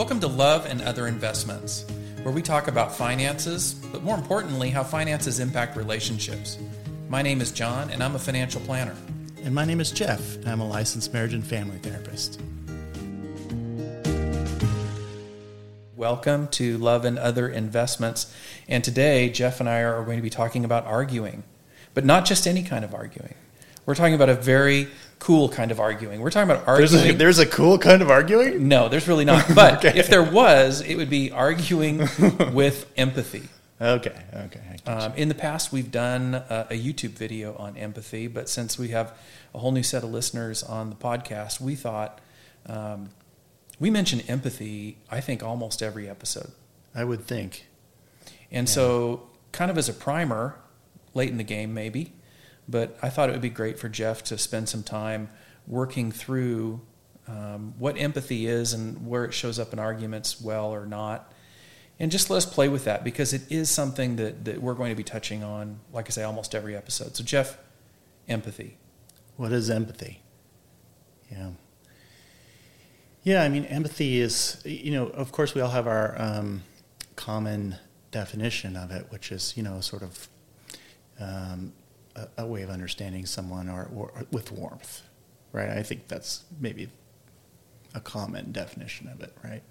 Welcome to Love and Other Investments, where we talk about finances, but more importantly, how finances impact relationships. My name is John, and I'm a financial planner. And my name is Jeff, and I'm a licensed marriage and family therapist. Welcome to Love and Other Investments. And today, Jeff and I are going to be talking about arguing, but not just any kind of arguing. We're talking about a very cool kind of arguing. We're talking about There's arguing. a, there's a cool kind of arguing? no, there's really not. But Okay. if there was, it would be arguing with empathy. Okay, okay. I get you. Um, in the past, we've done a, a YouTube video on empathy, but since we have a whole new set of listeners on the podcast, we thought um, we mention empathy, I think, almost every episode. I would think. And so, kind of as a primer, late in the game, maybe, but I thought it would be great for Jeff to spend some time working through um, what empathy is and where it shows up in arguments well or not. And just let us play with that because it is something that, that we're going to be touching on, like I say, almost every episode. So, Jeff, empathy. What is empathy? Yeah. Yeah, I mean, empathy is, you know, of course, we all have our um, common definition of it, which is, you know, sort of um, a, a way of understanding someone or, or with warmth, right? I think that's maybe a common definition of it, right?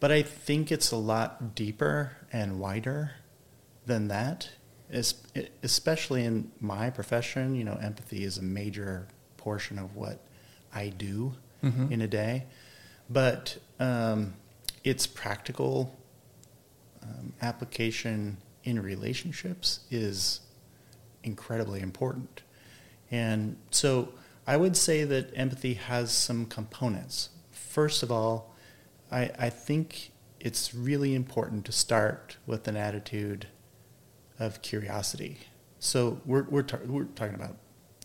But I think it's a lot deeper and wider than that, es- especially in my profession. You know, empathy is a major portion of what I do Mhm. in a day, but um, its practical um, application in relationships is incredibly important. And so I would say that empathy has some components. First of all, I, I think it's really important to start with an attitude of curiosity. So we're, we're, tar- we're talking about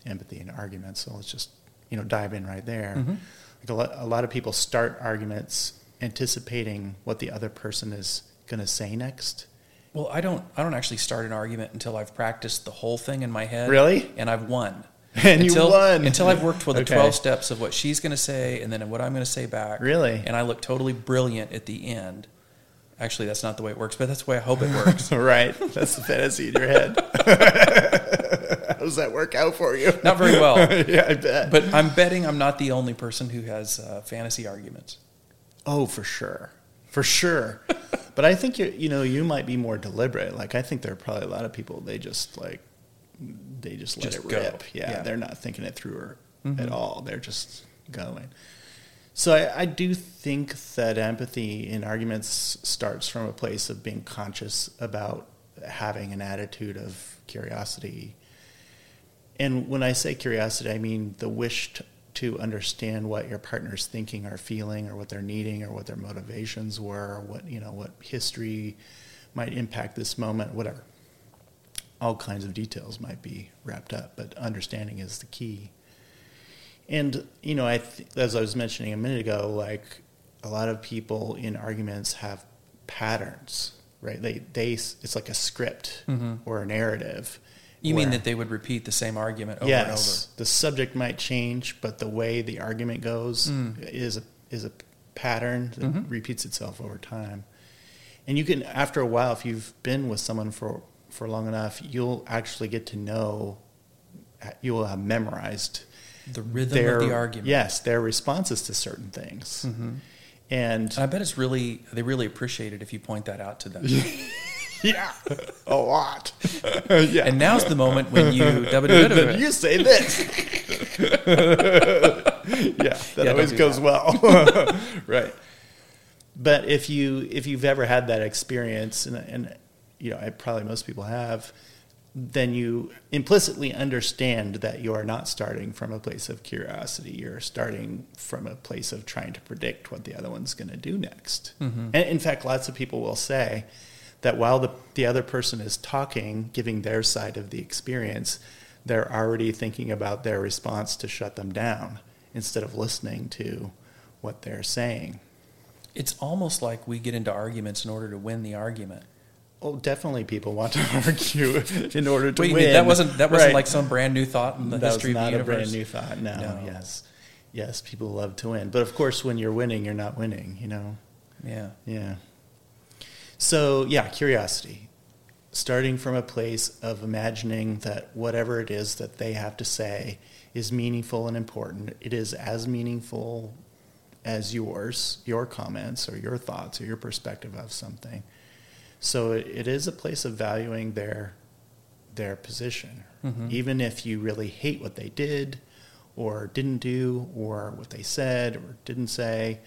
empathy and arguments, so let's just you know dive in right there. Mhm. Like a, lot, a lot of people start arguments anticipating what the other person is going to say next. Well, I don't, I don't actually start an argument until I've practiced the whole thing in my head. Really? And I've won. And you until, won. Until I've worked with the Okay. 12 steps of what she's going to say and then what I'm going to say back. Really? And I look totally brilliant at the end. Actually, that's not the way it works, but that's the way I hope it works. right. That's the fantasy in your head. How does that work out for you? Not very well. yeah, I bet. But I'm betting I'm not the only person who has uh, fantasy arguments. oh, for sure, for sure. But I think you you know you might be more deliberate. Like I think there are probably a lot of people they just like they just let Just it go. rip. Yeah, Yeah. they're not thinking it through or Mhm. at all. They're just going. So I, I do think that empathy in arguments starts from a place of being conscious about having an attitude of curiosity. And when I say curiosity, I mean the wish to, to understand what your partner's thinking or feeling or what they're needing or what their motivations were or what, you know, what history might impact this moment, whatever. All kinds of details might be wrapped up, but understanding is the key. And you know, I th- as I was mentioning a minute ago, like a lot of people in arguments have patterns, right? They they it's like a script Mhm. or a narrative. You mean that they would repeat the same argument over yes, and over? the subject might change, but the way the argument goes Mm. is a is a pattern that Mhm. repeats itself over time. And you can, after a while, if you've been with someone for for long enough, you'll actually get to know. You will have memorized? The rhythm their of the argument. yes their responses to certain things, hmm and And I bet it's really, they really appreciate it if you point that out to them. yeah, a lot. yeah, And now's the moment when you. then you say this. yeah, that don't always do goes well. right. But if you if you've ever had that experience, and, and you know, I, probably most people have, then you implicitly understand that you are not starting from a place of curiosity. You're starting from a place of trying to predict what the other one's going to do next. Mhm. And in fact, lots of people will say that while the, the other person is talking, giving their side of the experience, they're already thinking about their response to shut them down instead of listening to what they're saying. It's almost like we get into arguments in order to win the argument. Oh, definitely people want to argue in order to win. mean that wasn't that wasn't Right. like some brand new thought in the that history was not of a the universe? brand new thought. No, No. yes. Yes, people love to win. But of course when you're winning, you're not winning, you know. Yeah. Yeah. So, yeah, curiosity. Starting from a place of imagining that whatever it is that they have to say is meaningful and important. It is as meaningful as yours, your comments or your thoughts or your perspective of something. So it, it is a place of valuing their their position, Mhm. even if you really hate what they did or didn't do or what they said or didn't say.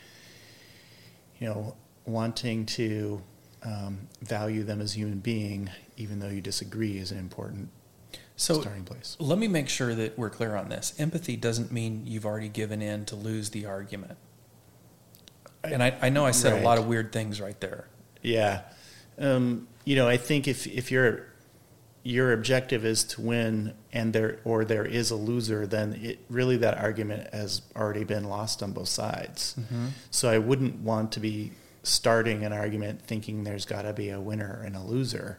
You know, wanting to um, value them as human being, even though you disagree, is an important So starting place. let me make sure that we're clear on this. Empathy doesn't mean you've already given in to lose the argument. And I, I know I said a lot of weird things right there. Yeah. Um, you know, I think if if your your objective is to win and there or there is a loser, then it really that argument has already been lost on both sides. So I wouldn't want to be starting an argument thinking there's got to be a winner and a loser.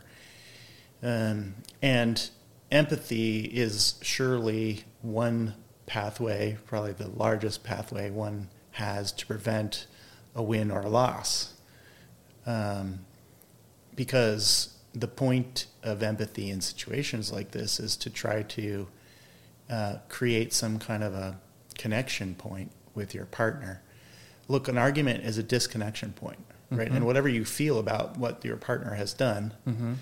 Um, and empathy is surely one pathway, probably the largest pathway one has to prevent a win or a loss. Um, because the point of empathy in situations like this is to try to uh, create some kind of a connection point with your partner. Look, an argument is a disconnection point, right? Mhm. And whatever you feel about what your partner has done, Mm-hmm.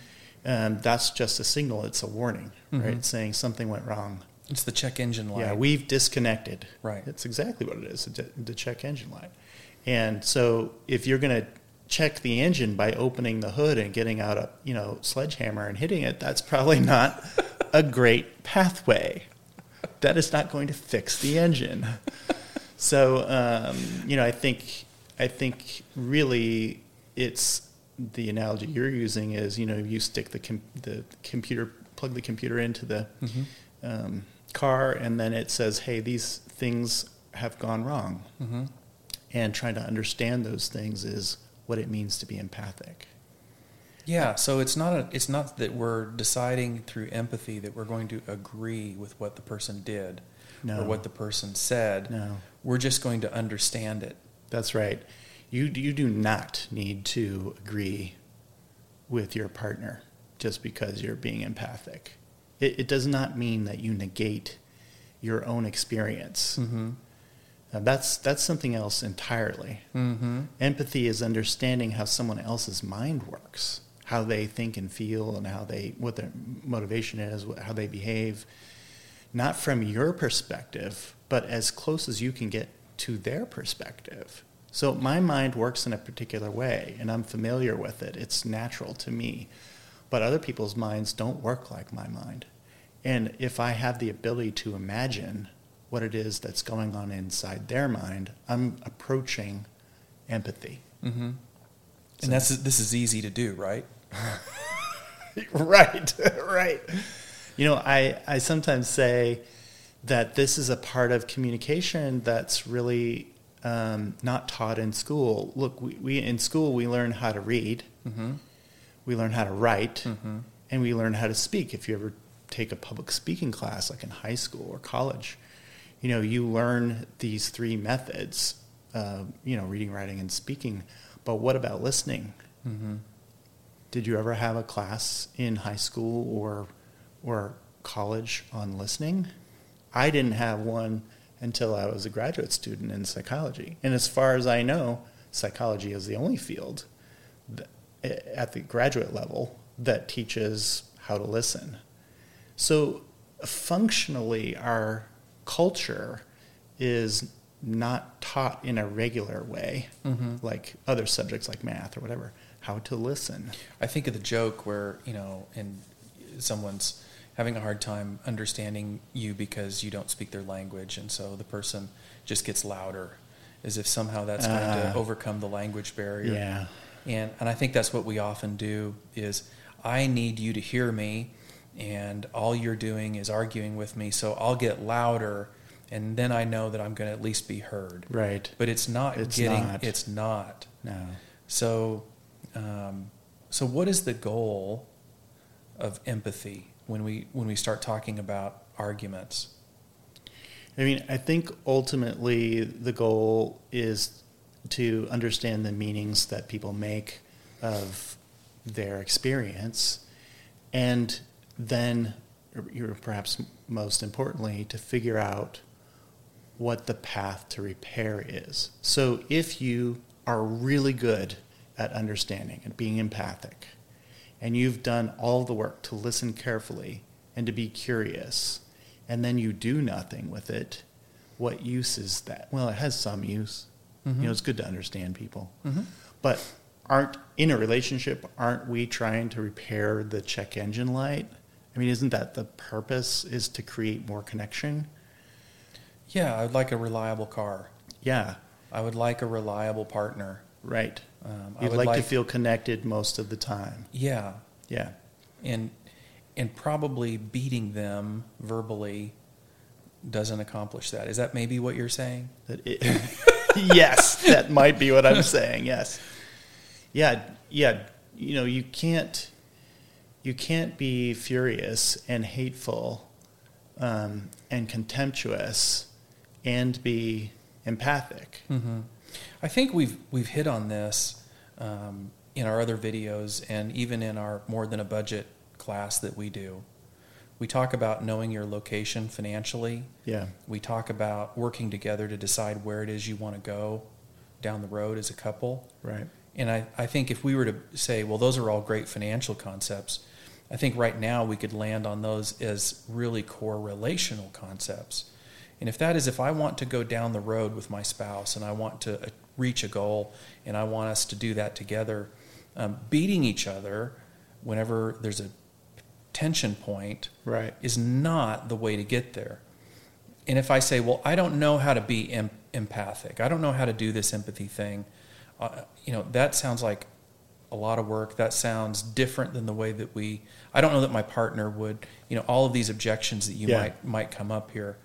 um, that's just a signal. It's a warning, right? Mhm. Saying something went wrong. It's the check engine light. Yeah, we've disconnected. Right. That's exactly what it is, the the check engine light. And so if you're going to check the engine by opening the hood and getting out a, you know, sledgehammer and hitting it, that's probably not a great pathway. That is not going to fix the engine. So, um, you know, I think I think really it's the analogy you're using is, you know, you stick the com- the computer plug the computer into the Mhm. um, car, and then it says, "Hey, these things have gone wrong," Mhm. and trying to understand those things is what it means to be empathic. Yeah, so it's not a, it's not that we're deciding through empathy that we're going to agree with what the person did No. or what the person said. No, We're just going to understand it. that's right. You you do not need to agree with your partner just because you're being empathic. It, it does not mean that you negate your own experience. Mm-hmm. Uh, that's that's something else entirely. Mm-hmm. Empathy is understanding how someone else's mind works, how they think and feel, and how they what their motivation is, what, how they behave. Not from your perspective, but as close as you can get to their perspective. So my mind works in a particular way, and I'm familiar with it. It's natural to me, but other people's minds don't work like my mind. And if I have the ability to imagine what it is that's going on inside their mind, I'm approaching empathy. Mm-hmm. So- And that's this is easy to do, right? right, right. You know, I, I sometimes say that this is a part of communication that's really um, not taught in school. Look, we, we in school we learn how to read, Mm-hmm. we learn how to write, Mm-hmm. and we learn how to speak. If you ever take a public speaking class, like in high school or college, you know, you learn these three methods, uh, you know, reading, writing, and speaking. But what about listening? Mm-hmm. Did you ever have a class in high school or or college on listening? I didn't have one until I was a graduate student in psychology. And as far as I know, psychology is the only field that, at the graduate level that teaches how to listen. So functionally our culture is not taught in a regular way Mm-hmm. like other subjects like math or whatever how to listen I think of the joke where you know, and someone's having a hard time understanding you because you don't speak their language, and so the person just gets louder, as if somehow that's going Ah. to overcome the language barrier. yeah And and I think that's what we often do is I need you to hear me and all you're doing is arguing with me so I'll get louder and then I know that I'm going to at least be heard. right But it's not It's getting not. it's not. no So um, so what is the goal of empathy when we when we start talking about arguments? i mean i think ultimately the goal is to understand the meanings that people make of their experience, and then, perhaps most importantly, to figure out what the path to repair is. So if you are really good at understanding and being empathic, and you've done all the work to listen carefully and to be curious, and then you do nothing with it, what use is that? Well, it has some use. Mm-hmm. You know, it's good to understand people. Mm-hmm. But aren't in a relationship, aren't we trying to repair the check engine light? I mean, isn't that the purpose is to create more connection? Yeah, I'd like a reliable car. Yeah. I would like a reliable partner. Right. Um, You'd like, like, to feel connected most of the time. Yeah. Yeah. And and probably beating them verbally doesn't accomplish that. Is that maybe what you're saying? That it, yes, that might be what I'm saying. Yes. Yeah, yeah, you know, you can't you can't be furious and hateful um, and contemptuous and be empathic. Mm-hmm. I think we've we've hit on this um, in our other videos and even in our more than a budget class that we do. We talk about knowing your location financially. Yeah. We talk about working together to decide where it is you want to go down the road as a couple. Right. And I, I think if we were to say, well, those are all great financial concepts, I think right now we could land on those as really core relational concepts. And if that is, if I want to go down the road with my spouse and I want to uh, reach a goal and I want us to do that together, um, beating each other whenever there's a tension point right. is not the way to get there. And if I say, well, I don't know how to be em- empathic, I don't know how to do this empathy thing, uh, you know, that sounds like a lot of work. That sounds different than the way that we. I don't know that my partner would. You know, all of these objections that you yeah. might might come up here.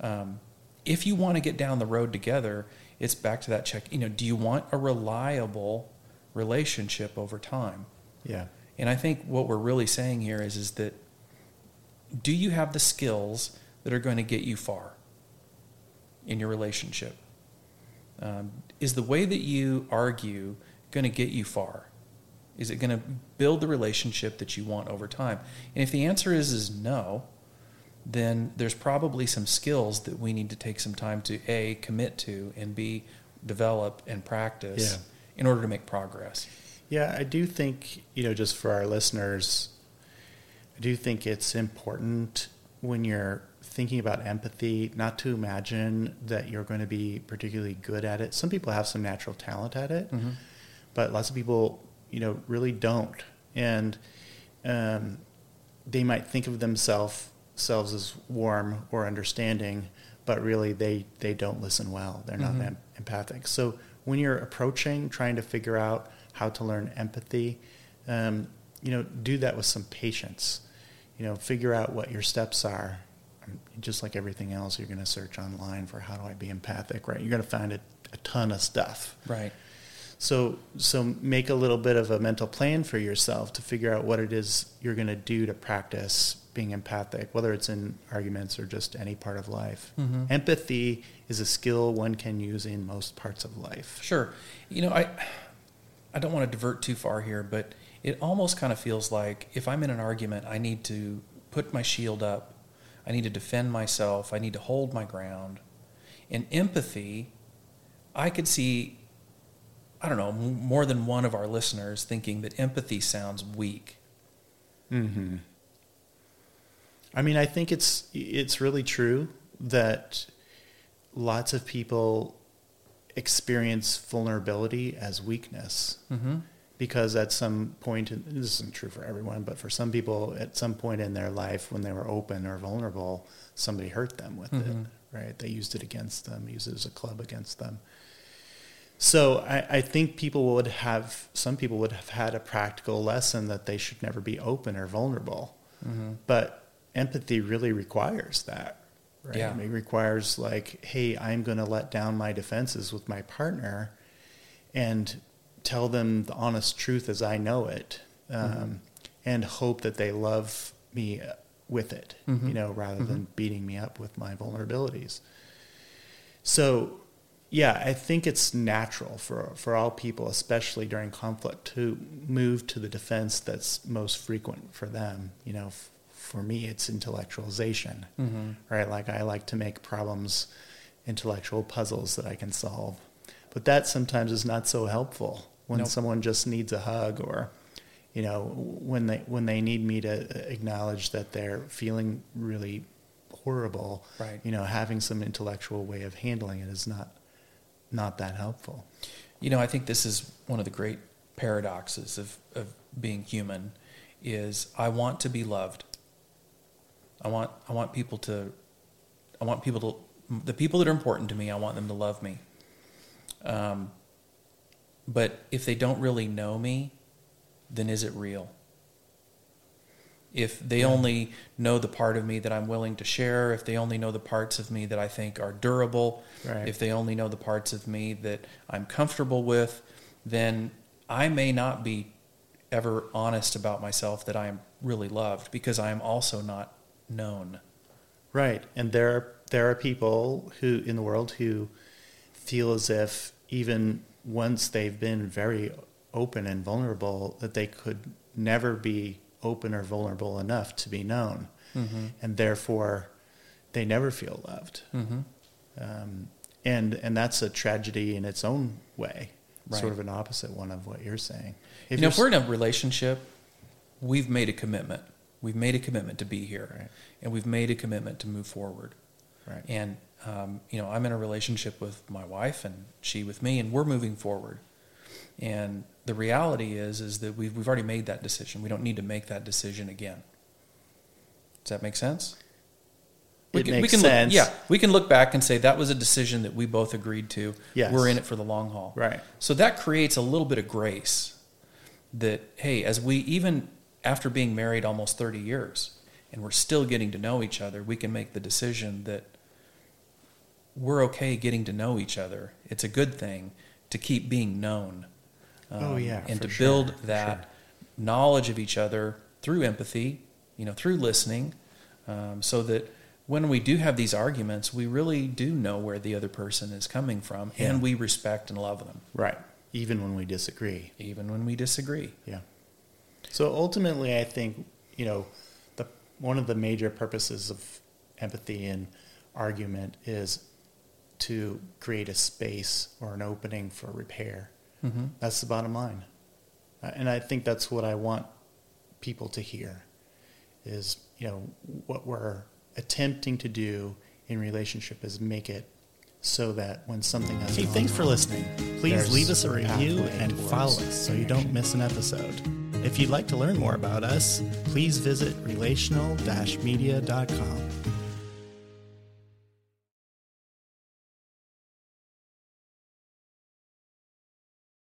Um, if you want to get down the road together, it's back to that check. You know, do you want a reliable relationship over time? Yeah. And I think what we're really saying here is is that do you have the skills that are going to get you far in your relationship? Um, is the way that you argue going to get you far? Is it going to build the relationship that you want over time? And if the answer is is no, then there's probably some skills that we need to take some time to a commit to and b develop and practice yeah. in order to make progress. Yeah, I do think, you know, just for our listeners, I do think it's important when you're thinking about empathy not to imagine that you're going to be particularly good at it. Some people have some natural talent at it, mm-hmm. but lots of people, you know, really don't. And um, they might think of themselves selves as warm or understanding, but really they, they don't listen well. They're not mm-hmm. empathic. So when you're approaching, trying to figure out how to learn empathy, um, you know, do that with some patience. You know, figure out what your steps are. Um, just like everything else, you're going to search online for how do I be empathic, right? You're going to find a, a ton of stuff. Right. So, so make a little bit of a mental plan for yourself to figure out what it is you're going to do to practice being empathic, whether it's in arguments or just any part of life. Mm-hmm. Empathy is a skill one can use in most parts of life. Sure. You know, I I don't want to divert too far here, but it almost kind of feels like if I'm in an argument, I need to put my shield up, I need to defend myself, I need to hold my ground. In empathy, I could see, I don't know, more than one of our listeners thinking that empathy sounds weak. Hmm. I mean, I think it's it's really true that lots of people experience vulnerability as weakness. Mm-hmm. Because at some point, this isn't true for everyone, but for some people, at some point in their life, when they were open or vulnerable, somebody hurt them with mm-hmm. it, right? They used it against them, used it as a club against them. So I, I, think people would have, some people would have had a practical lesson that they should never be open or vulnerable. Mm-hmm. But empathy really requires that, right? Yeah. It requires like, hey, I'm going to let down my defenses with my partner and tell them the honest truth as I know it, um, mm-hmm. and hope that they love me with it, mm-hmm. you know, rather mm-hmm. than beating me up with my vulnerabilities. So, yeah, I think it's natural for for all people, especially during conflict, to move to the defense that's most frequent for them. You know, f- for me, it's intellectualization, Mm-hmm. right? Like I like to make problems, intellectual puzzles that I can solve, but that sometimes is not so helpful when Nope. someone just needs a hug or. You know, when they when they need me to acknowledge that they're feeling really horrible, Right. you know, having some intellectual way of handling it is not not that helpful. You know, I think this is one of the great paradoxes of, of being human is I want to be loved. I want I want people to I want people to the people that are important to me, I want them to love me. Um, but if they don't really know me, then is it real? If they only know the part of me that I'm willing to share, if they only know the parts of me that I think are durable, Right. if they only know the parts of me that I'm comfortable with, then I may not be ever honest about myself that I am really loved because I am also not known. Right. And there are, there are people who in the world who feel as if even once they've been very open and vulnerable that they could never be open or vulnerable enough to be known. Mm-hmm. And therefore they never feel loved. Mm-hmm. Um, and and that's a tragedy in its own way. Right. Sort of an opposite one of what you're saying. you know, if we're in a relationship, we've made a commitment. We've made a commitment to be here, Right. and we've made a commitment to move forward. Right. And um, you know, I'm in a relationship with my wife, and she with me, and we're moving forward. And the reality is, is that we've we've already made that decision. We don't need to make that decision again. Does that make sense? It can, makes can sense. Look, yeah, we can look back and say that was a decision that we both agreed to. Yes. We're in it for the long haul. Right. So that creates a little bit of grace that, hey, as we, even after being married almost 30 years, and we're still getting to know each other, we can make the decision that we're okay getting to know each other. It's a good thing to keep being known. Oh, yeah, And to sure, build that sure. knowledge of each other through empathy, you know, through listening, um, so that when we do have these arguments, we really do know where the other person is coming from, Yeah. and we respect and love them, Right. Even when we disagree. even when we disagree. Yeah. So ultimately, I think you know, the one of the major purposes of empathy and argument is to create a space or an opening for repair. Mm-hmm. That's the bottom line, Uh, and I think that's what I want people to hear. Is you know what we're attempting to do in relationship is make it so that when something has Hey, thanks for listening. Please leave us a a review and follow us so you don't miss an episode. If you'd like to learn more about us, please visit relational-media.com.